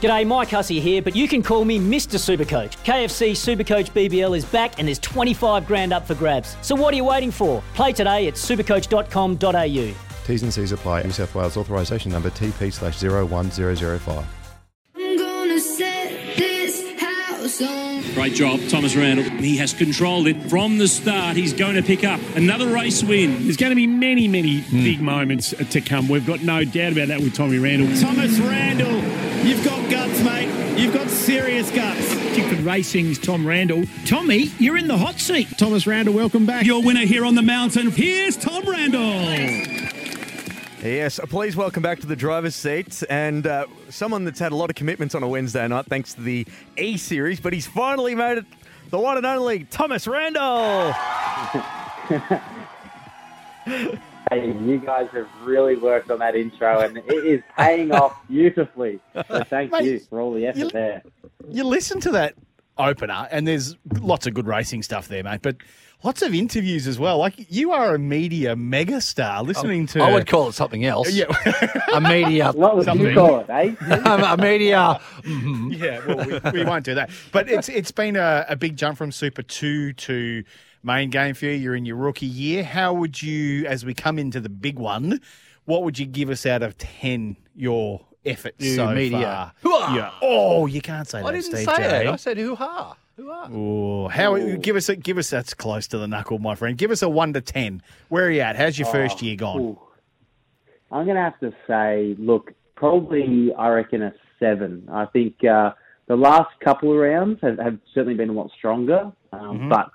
G'day, Mike Hussey here, but you can call me Mr. Supercoach. KFC Supercoach BBL is back and there's 25 grand up for grabs. So what are you waiting for? Play today at supercoach.com.au. T's and C's apply. New South Wales authorisation number TP slash 01005. Great job, Thomas Randle. He has controlled it from the start. He's going to pick up another race win. There's going to be many, many hmm. big moments to come. We've got no doubt about that with Tommy Randle. Thomas Randle, you've got guts, mate. You've got serious guts. Tickford Racing's Tom Randle. Tommy, you're in the hot seat. Thomas Randle, welcome back. Your winner here on the mountain. Here's Tom Randle. Yes, please welcome back to the driver's seat and uh, someone that's had a lot of commitments on a Wednesday night thanks to the E Series, but he's finally made it. The one and only Thomas Randle. Hey, you guys have really worked on that intro, and it is paying off beautifully. So thank Mate, you for all the effort you- there. You listen to that opener, and there's lots of good racing stuff there, mate. But lots of interviews as well. Like you are a media megastar. Listening to I would call it something else. Yeah. a media. What would Something. you call it, eh? a media. yeah, well, we, we won't do that. But it's it's been a, a big jump from Super Two to main game for you. You're in your rookie year. How would you, as we come into the big one, what would you give us out of ten? Your effort You so media. far. Yeah. Oh, you can't say that. I didn't Steve say J. it. I said hoo ha. Hoo ha. Oh, how give us a give us that's close to the knuckle, my friend. Give us a one to ten. Where are you at? How's your first year gone? Ooh. I'm going to have to say, look, probably I reckon a seven. I think uh, the last couple of rounds have, have certainly been a lot stronger, um, Mhm. but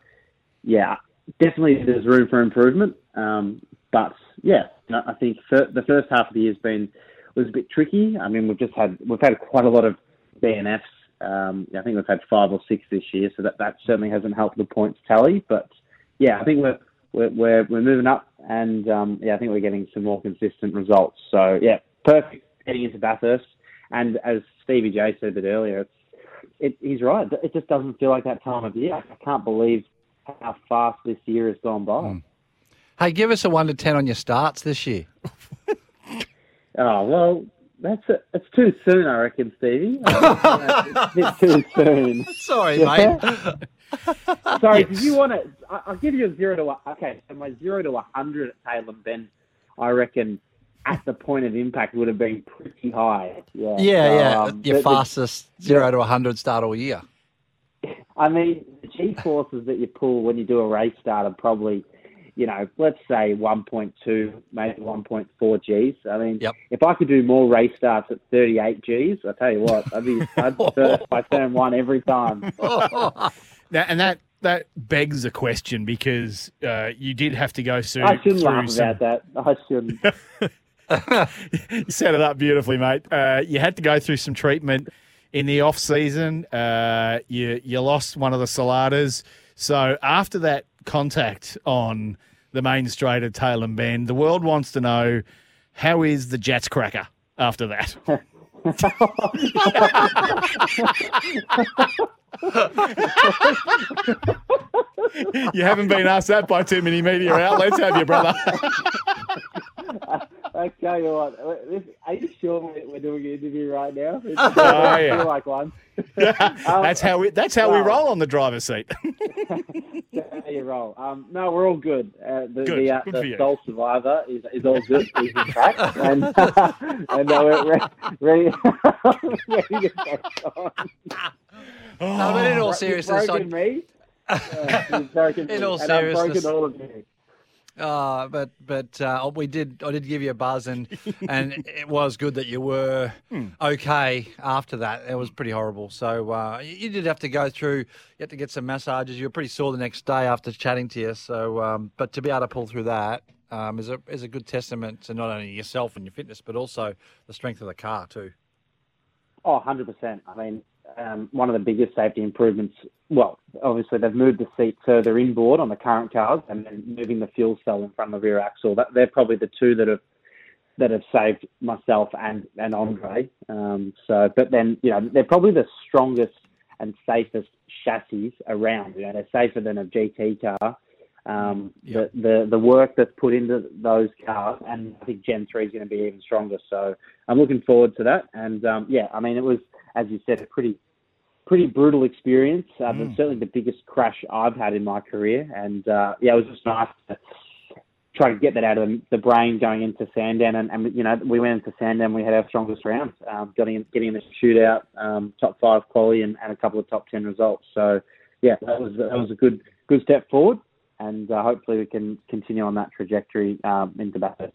yeah, definitely there's room for improvement. Um, but yeah, I think the first half of the year's been was a bit tricky. I mean, we've just had we've had quite a lot of DNFs. Um, I think we've had five or six this year, so that that certainly hasn't helped the points tally. But yeah, I think we're we're we're, we're moving up, and um, yeah, I think we're getting some more consistent results. So yeah, perfect heading into Bathurst. And as Stevie J said a bit earlier, it, he's right. It just doesn't feel like that time of year. I can't believe how fast this year has gone by. Hey, give us a one to ten on your starts this year. Oh well, that's it. It's too soon, I reckon, Stevie. it's a bit too soon. Sorry, mate. Sorry, did you want to? I'll give you a zero to a. Okay, so my zero to a hundred at Tailem Bend, I reckon, at the point of impact would have been pretty high. Yeah, Yeah, So, yeah. um, your the- the- fastest zero to a 100 start all year. I mean, G forces that you pull when you do a race start are probably, you know, let's say 1.2, maybe 1.4 Gs. I mean, if I could do more race starts at 38 Gs, I tell you what, I'd be I'd first by turn one every time. Now, and that that begs a question because uh, you did have to go through. I shouldn't through laugh some- about that. I shouldn't. you set it up beautifully, mate. Uh, you had to go through some treatment in the off season. Uh, you you lost one of the saladas. So after that contact on the main straight at Tailem Bend, the world wants to know how is the Jatz cracker after that. you haven't been asked that by too many media outlets, have you, brother? I tell you what, this, are you sure we're, we're doing an interview right now? It Oh, doesn't yeah. feel like one. that's how we that's how we roll on the driver's seat. There you roll. Um, no, we're all good. Uh, the Good. the, uh, Good for the you. sole survivor is, is all good. He's in track, and and uh, we're re- ready, ready to get on. No, but in all seriousness, broken I- me. Uh, broken In me, all and I've broken seriousness- all of you. Uh, but but uh, we did. I did give you a buzz, and and it was good that you were Hmm. okay after that. It was pretty horrible. So uh, you, you did have to go through. You had to get some massages. You were pretty sore the next day after chatting to you. So, um, but to be able to pull through that um, is a is a good testament to not only yourself and your fitness, but also the strength of the car too. Oh, 100%. I mean, um, one of the biggest safety improvements. Well, obviously they've moved the seat further inboard on the current cars, and then moving the fuel cell in front of the rear axle. That, they're probably the two that have that have saved myself and and Andre. Um, so, but then you know they're probably the strongest and safest chassis around. You know, they're safer than a GT car. Um, the, the the work that's put into those cars, and I think Gen three is going to be even stronger. So I'm looking forward to that. And um, yeah, I mean, it was as you said, a pretty pretty brutal experience. Uh, but certainly the biggest crash I've had in my career. And uh, yeah, it was just nice to try to get that out of the brain going into Sandown. And, and you know, we went into Sandown, we had our strongest round, um, getting getting in the shootout, um, top five quality, and, and a couple of top ten results. So yeah, that was that was a good good step forward. And uh, hopefully we can continue on that trajectory um, into Bathurst.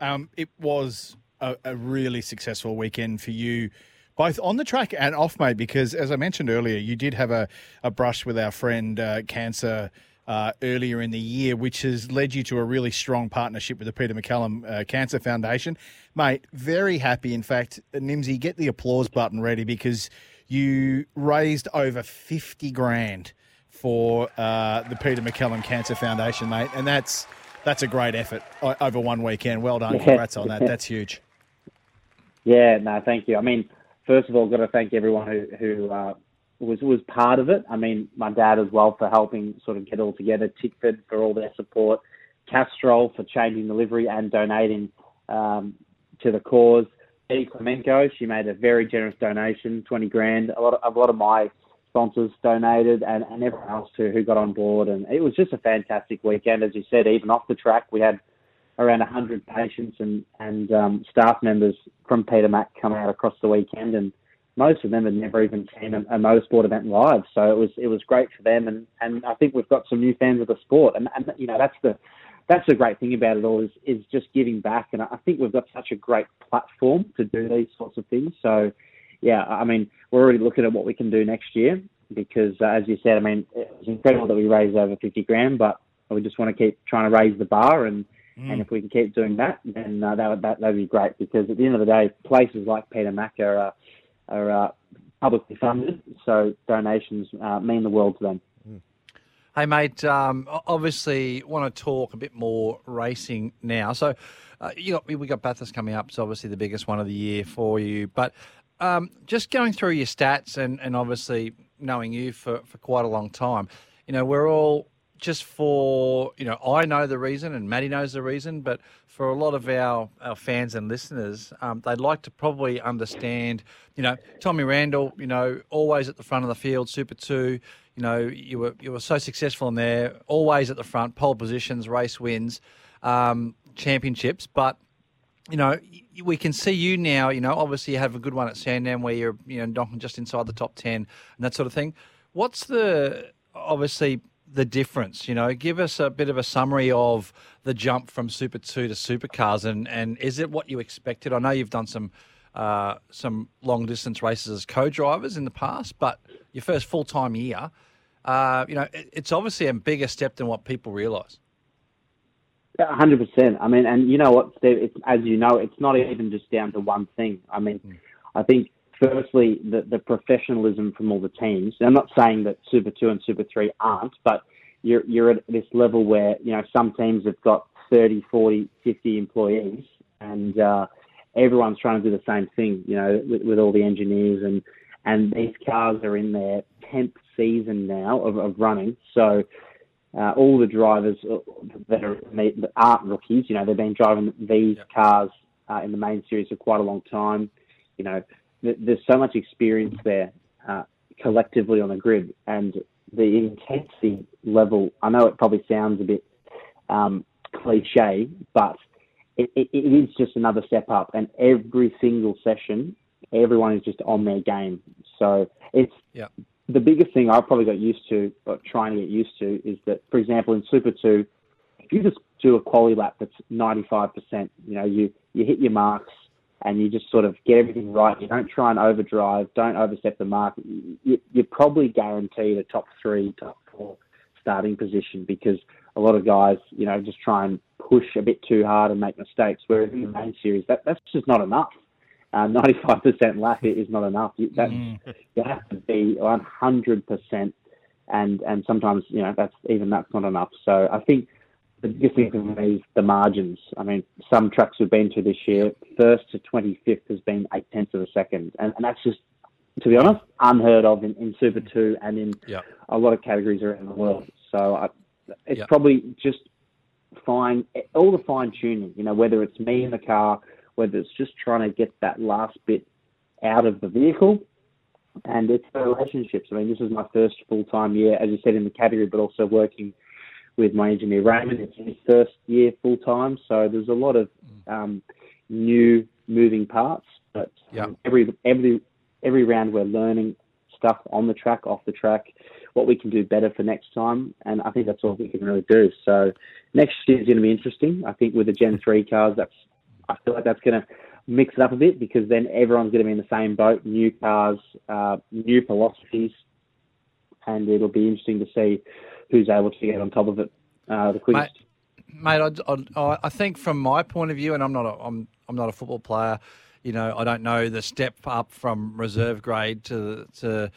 Um, it was a, a really successful weekend for you, both on the track and off, mate, because as I mentioned earlier, you did have a, a brush with our friend uh, Cancer uh, earlier in the year, which has led you to a really strong partnership with the Peter MacCallum uh, Cancer Foundation. Mate, very happy. In fact, Nimsy, get the applause button ready because you raised over 50 grand for uh, the Peter MacCallum Cancer Foundation, mate, and that's that's a great effort over one weekend. Well done, congrats on that. That's huge. Yeah, no, thank you. I mean, first of all, got to thank everyone who who uh, was was part of it. I mean, my dad as well for helping sort of get it all together. Tickford for all their support. Castrol for changing the livery and donating um, to the cause. Eddie Clemenco, she made a very generous donation, twenty grand. A lot of a lot of my sponsors donated, and, and everyone else too who got on board. And it was just a fantastic weekend, as you said. Even off the track, we had around 100 patients and, and um, staff members from Peter Mac come out across the weekend, and most of them had never even seen a, a motorsport event live. So it was it was great for them, and, and I think we've got some new fans of the sport, and, and you know that's the that's the great thing about it all is is just giving back, and I think we've got such a great platform to do these sorts of things. So yeah, I mean we're already looking at what we can do next year because uh, as you said, I mean it's incredible that we raised over 50 grand, but we just want to keep trying to raise the bar and and if we can keep doing that, then uh, that would that would be great. Because at the end of the day, places like Peter Mac are uh, are uh, publicly funded, so donations uh, mean the world to them. Hey, mate. Um, obviously, want to talk a bit more racing now. So, uh, you got we got Bathurst coming up. It's obviously the biggest one of the year for you. But um, just going through your stats and, and obviously knowing you for, for quite a long time, you know, we're all just for you know I know the reason and Maddie knows the reason, but for a lot of our, our fans and listeners, um, they'd like to probably understand. You know, Tommy Randle, you know, always at the front of the field, Super Two. You know, you were you were so successful in there, always at the front, pole positions, race wins, um, championships. But you know, we can see you now. You know, obviously you have a good one at Sandown where you're you know knocking just inside the top ten and that sort of thing. What's the obviously the difference? You know, give us a bit of a summary of the jump from Super Two to Supercars, and and is it what you expected? I know you've done some. Uh, some long distance races as co-drivers in the past, but your first full time year, uh, you know, it, it's obviously a bigger step than what people realise. Hundred percent. I mean, and you know what, Steve? It's, as you know, it's not even just down to one thing. I mean, I think firstly the the professionalism from all the teams. I'm not saying that Super Two and Super Three aren't, but you're you're at this level where you know some teams have got 30, 40, 50 employees, and uh, everyone's trying to do the same thing. You know, with, with all the engineers and and these cars are in their tenth season now of, of running. So uh, all the drivers that are that aren't rookies, you know, they've been driving these cars uh, in the main series for quite a long time. You know, th- there's so much experience there uh, collectively on the grid, and the intensity level. I know it probably sounds a bit um, cliche, but it, it, it is just another step up. And every single session, everyone is just on their game. So it's Yeah. the biggest thing I probably got used to, or trying to get used to, is that, for example, in Super 2, if you just do a quality lap that's 95%, you know, you, you hit your marks and you just sort of get everything right. You don't try and overdrive, don't overstep the mark. You, you're probably guaranteed a top three, top four starting position because a lot of guys, you know, just try and push a bit too hard and make mistakes. Whereas in the main series, that, that's just not enough. uh, 95% lap is not enough. You, that, you have to be 100%, and and sometimes you know that's even that's not enough. So I think the biggest thing for me is the margins. I mean, some trucks we've been to this year, first to 25th has been eight tenths of a second, and, and that's just to be honest, unheard of in, in Super mm-hmm. 2 and in a lot of categories around the world. So I, it's Yep. probably just fine, all the fine tuning, you know, whether it's me in the car, whether it's just trying to get that last bit out of the vehicle. And it's the relationships. I mean, this is my first full time year, as you said, in the category, but also working with my engineer Raymond. It's his first year full time, so there's a lot of um, new moving parts. But um, every every every round we're learning stuff on the track, off the track, what we can do better for next time, and I think that's all we can really do. So next year is going to be interesting. I think with the Gen three cars, that's I feel like that's going to mix it up a bit because then everyone's going to be in the same boat, new cars, uh, new philosophies, and it'll be interesting to see who's able to get on top of it uh, the quickest. mate. I, I, I think from my point of view, and I'm not a, I'm I'm not a football player. You know, I don't know the step up from reserve grade to to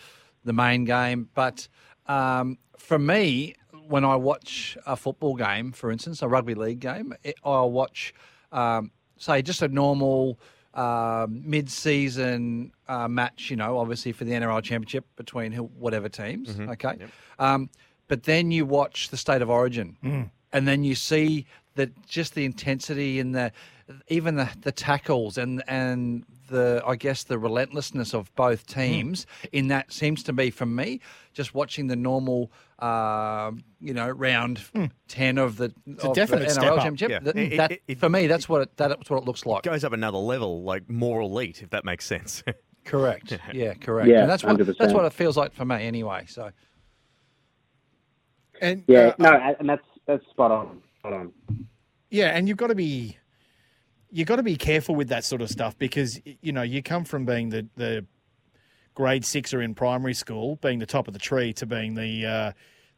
the main game, but um, for me, when I watch a football game, for instance, a rugby league game, it, I'll watch, um, say, just a normal um, mid-season uh, match. You know, obviously for the NRL Championship between whatever teams. Okay, um, but then you watch the state of origin, mm. and then you see that just the intensity and the even the, the tackles and and the I guess the relentlessness of both mm. teams in that seems to be for me just watching the normal um, you know round mm. ten of the, a of definite the NRL up. championship. Yeah. That, It- that- it- it- for me, that's what it, that's what it looks like. Goes up another level, like more elite, if that makes sense. Correct. Yeah, correct. Yeah, and that's what 100%. that's what it feels like for me anyway. So And Yeah, uh, no, and that's that's spot on. Spot on. Yeah, and you've got to be you've got to be careful with that sort of stuff because you know you come from being the the grade sixer in primary school, being the top of the tree, to being the uh,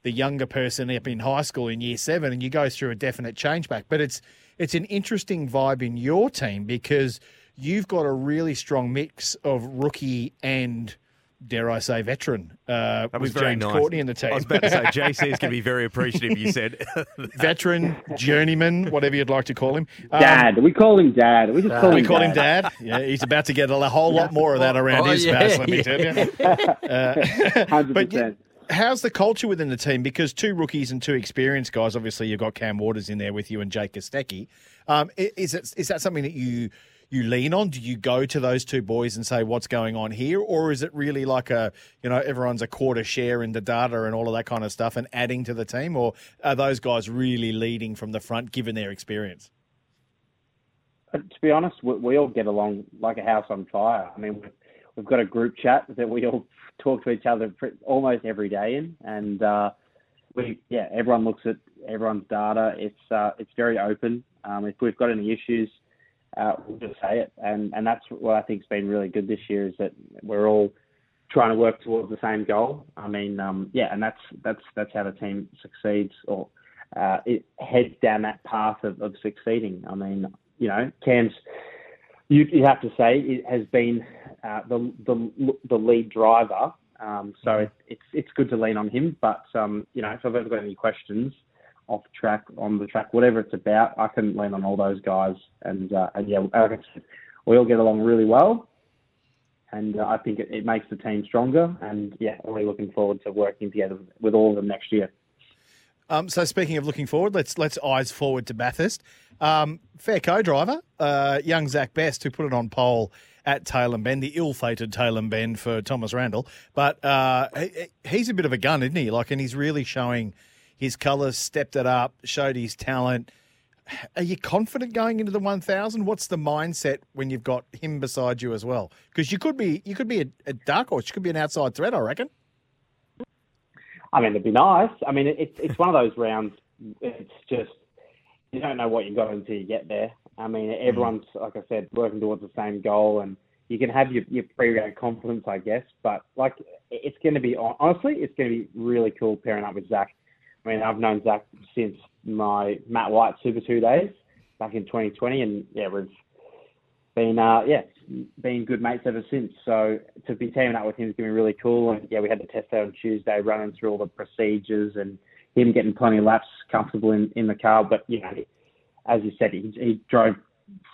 the younger person up in high school in year seven, and you go through a definite change back. But it's it's an interesting vibe in your team because you've got a really strong mix of rookie and dare I say veteran. Uh, That was with very James nice. Courtney in the team. I was about to say, JC is going to be very appreciative, you said. veteran, journeyman, whatever you'd like to call him. Um, Dad, we call him Dad. We just call we him call Dad. him Dad. Yeah, he's about to get a whole lot more of that around Oh, his yeah, house, let me yeah. tell you. Uh, Hundred but yeah, percent. how's the culture within the team? Because two rookies and two experienced guys. Obviously, you've got Cam Waters in there with you and Jake Kostecki. Um, i- is it is that something that you you lean on? Do you go to those two boys and say what's going on here, or is it really like a you know everyone's a quarter share in the data and all of that kind of stuff and adding to the team, or are those guys really leading from the front given their experience? Uh, to be honest, we, we all get along like a house on fire. I mean, we've, we've got a group chat that we all talk to each other almost every day in, and uh, we yeah, everyone looks at everyone's data. It's uh, it's very open. Um, if we've got any issues, uh, we'll just say it, and and that's what I think's been really good this year is that we're all trying to work towards the same goal. I mean, um, yeah, and that's that's that's how the team succeeds or uh, it heads down that path of, of succeeding. I mean, you know, Cam's you, you have to say it has been uh, the, the the lead driver. Um, so it, it's it's good to lean on him. But um, you know, if I've ever got any questions off track, on the track, whatever it's about, I can lean on all those guys. And uh, and yeah, like said, we all get along really well. And uh, I think it, it makes the team stronger. And yeah, I'm really looking forward to working together with all of them next year. Um, so speaking of looking forward, let's let's eyes forward to Bathurst. Um, fair co-driver, uh, young Zak Best, who put it on pole at Tailem Bend, the ill-fated Tailem Bend for Thomas Randle. But uh, he, he's a bit of a gun, isn't he? Like, and he's really showing his colours, stepped it up, showed his talent. Are you confident going into the 1000? What's the mindset when you've got him beside you as well? Because you could be you could be a, a dark horse, you could be an outside threat, I reckon. I mean, it'd be nice. I mean, it's it's one of those rounds. It's just you don't know what you got until you get there. I mean, mm. everyone's like I said, working towards the same goal, and you can have your your pre-round confidence, I guess. But like, it's going to be honestly, it's going to be really cool pairing up with Zak. I mean, I've known Zak since my Matt White Super Two days back in 2020, and yeah, we've been uh, yeah, been good mates ever since. So to be teaming up with him is going to be really cool. And yeah, we had the test out on Tuesday, running through all the procedures and him getting plenty of laps comfortable in, in the car. But you know, as you said, he, he drove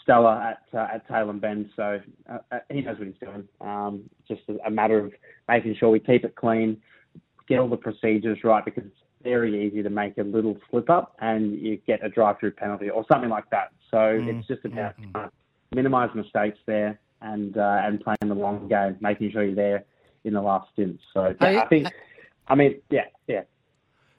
stellar at uh, at Tailem Bend, so uh, uh, he knows what he's doing. Um, just a, a matter of making sure we keep it clean, get all the procedures right, because very easy to make a little slip up and you get a drive-through penalty or something like that. So Mm. it's just about trying to minimise mistakes there and uh, and playing the long game, making sure you're there in the last stint. So yeah, Hey, I think, I mean, yeah, yeah.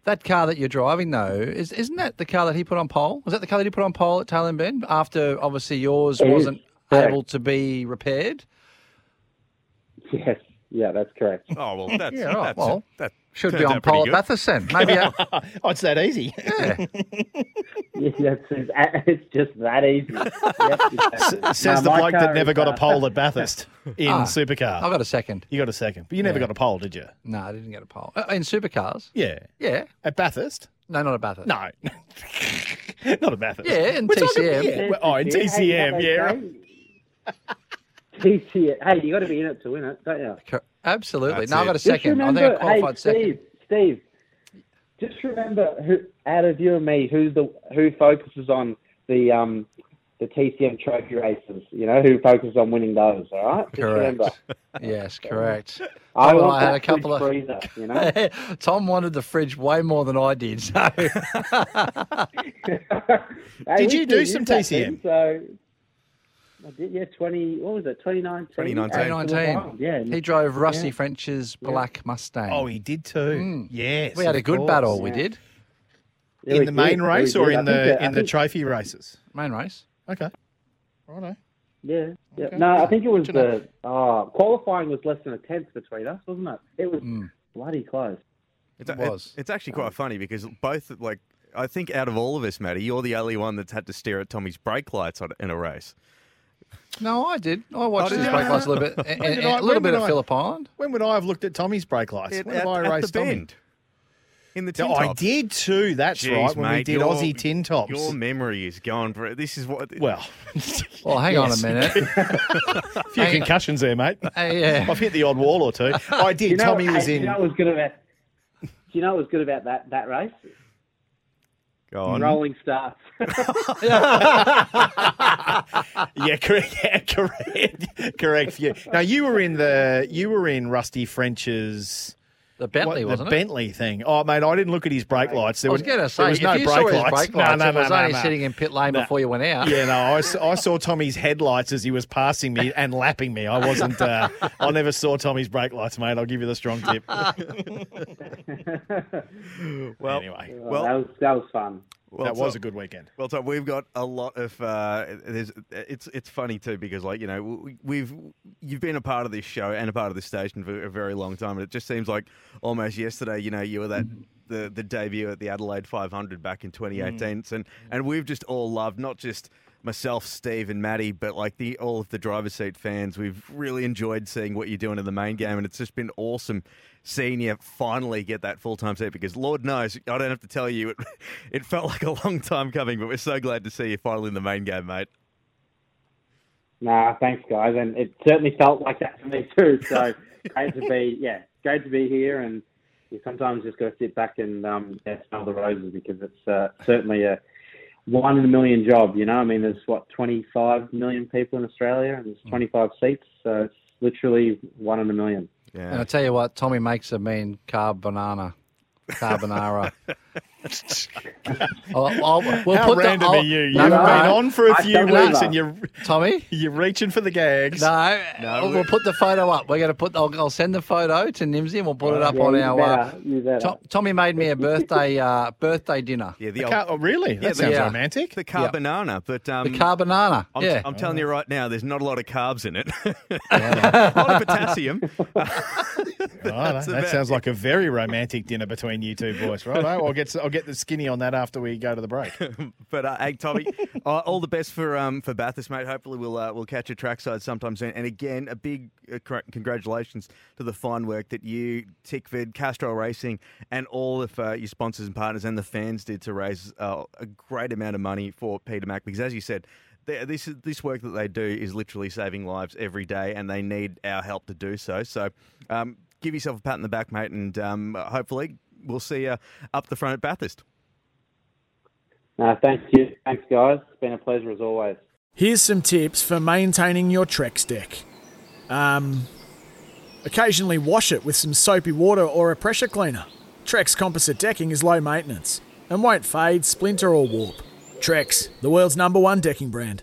That car that you're driving, though, is isn't that the car that he put on pole? Was that the car that he put on pole at Tailem Bend after obviously yours It is, wasn't able to be repaired? Yes, yeah, that's correct. Oh well, that's Yeah, right. that's Well, that Should turns be on out pretty pole at Bathurst. Maybe. uh, oh, it's that easy. yeah. Yeah, it's, it's just that easy. Yep, exactly. Says No, the bloke that never is, got a pole at Bathurst in Ah, supercar. I got a second. You got a second, but you never Yeah. got a pole, did you? No, I didn't get a pole. Uh, in supercars? Yeah. Yeah. At Bathurst? No, not at Bathurst. No. Not at Bathurst. Yeah, in We're talking- TCM. yeah, Oh, in TCM, hey, yeah. TCM. Hey, you got to be in it to win it, don't you? Co- Absolutely. That's no, I it. got a Just second. I think I qualified hey, second. Steve, Steve, just remember who out of you and me, who's the who focuses on the um the TCM trophy races. You know, who focuses on winning those. All right, just remember. Correct. yes, correct. I Well, want I had a couple of- fridge freezer. You know. Tom wanted the fridge way more than I did. So Hey, Did you do still some use that TCM? thing, so I did. Yeah, twenty. What was it? Twenty nineteen. 2019. 2019. Yeah. he drove Rusty Yeah. French's black Mustang. Oh, he did too. Yes. we had a good course. battle. We Yeah. did Yeah, In we the did. main race or in the that- in the trophy races? main race. Okay. Righto. Yeah, yeah. Okay. No, I think it was Good to know. the oh, qualifying was less than a tenth between us, wasn't it? It was Mm. bloody close. It's, It it- was. it's actually quite funny because both like I think out of all of us, Matty, you're the only one that's had to stare at Tommy's brake lights on, in a race. No, I did. I watched Oh, his brake lights a little bit, and, When did and I- a little when bit of at I- Phillip Island. When would I have looked at Tommy's brake lights? It- when at, have I at raced the Tommy? bend. In the tin Oh, I did too. That's Jeez, right. When we did your- Aussie tin tops. Your memory is gone. For, this is what. Well, Well, hang Yes. on a minute. a few Hang- concussions there, mate. Hey, yeah. I've hit the odd wall or two. I did. You know, Tommy hey, was do in. You know what was good about? Do you know what was good about that that race? Go on. Rolling starts. yeah, correct. Yeah, correct. correct. Yeah. Now you were in the you were in Rusty French's The Bentley, what, wasn't the it? Bentley thing. Oh, mate, I didn't look at his brake lights. There I was going to there was if no you brake saw his lights. brake No, lights, no, it was no, only no. sitting in pit lane No. before you went out. Yeah, no, I saw Tommy's headlights as he was passing me and lapping me. I wasn't. Uh, I never saw Tommy's brake lights, mate. I'll give you the strong tip. Well, anyway, well, that was that was fun. Well, that was so- a good weekend. Well, Tom, we've got a lot of. Uh, there's, it's it's funny too because like you know we, we've you've been a part of this show and a part of this station for a very long time, and it just seems like almost yesterday. You know, you were that the the debut at the Adelaide 500 back in 2018, and and we've just all loved not just myself, Steve, and Maddie, but like the all of the driver's seat fans. We've really enjoyed seeing what you're doing in the main game, and it's just been awesome seeing you finally get that full time seat because Lord knows I don't have to tell you it, it felt like a long time coming, but we're so glad to see you finally in the main game, mate. Nah, thanks guys, and it certainly felt like that for me too. So great to be, yeah, great to be here, and you sometimes just got to sit back and um, yeah, smell the roses because it's uh, certainly a one in a million job. You know, I mean, there's what 25 million people in Australia, and there's 25 seats, so it's literally one in a million. And Yeah. I tell you what, Tommy makes a mean carb banana. Carbonara. I'll, I'll, we'll How put the- random I'll- are you? You've No, no, been no. on for a I few weeks and you're Tommy? you're reaching for the gags. No, No, we'll, we- put the photo up. We're going to put. I'll, I'll send the photo to Nimsy and we'll put it up Yeah, on our. Uh, better, you better. To- Tommy made me a birthday uh, birthday dinner. Yeah, the The old, car, oh, really? That Yeah, the- sounds yeah. romantic. the car Yeah. banana, but um, The car banana. I'm, yeah. I'm telling you right now, there's not a lot of carbs in it. a lot of potassium. Right, that sounds like a very romantic dinner between you two boys. Right, I'll get I'll get the skinny on that after we go to the break. But uh, hey, Tommy, uh, all the best for um, for Bathurst, mate. Hopefully, we'll uh, we'll catch a trackside sometime soon. And again, a big uh, congratulations to the fine work that you, Tickford, Castrol Racing, and all of uh, your sponsors and partners and the fans did to raise uh, a great amount of money for Peter Mac. Because as you said. this this work that they do is literally saving lives every day, and they need our help to do so. So, um, give yourself a pat in the back, mate, and um, hopefully we'll see you up the front at Bathurst. Uh, thank you. Thanks, guys. It's been a pleasure as always. Here's some tips for maintaining your Trex deck. Um, occasionally wash it with some soapy water or a pressure cleaner. Trex composite decking is low maintenance and won't fade, splinter, or warp. Trex, the world's number one decking brand.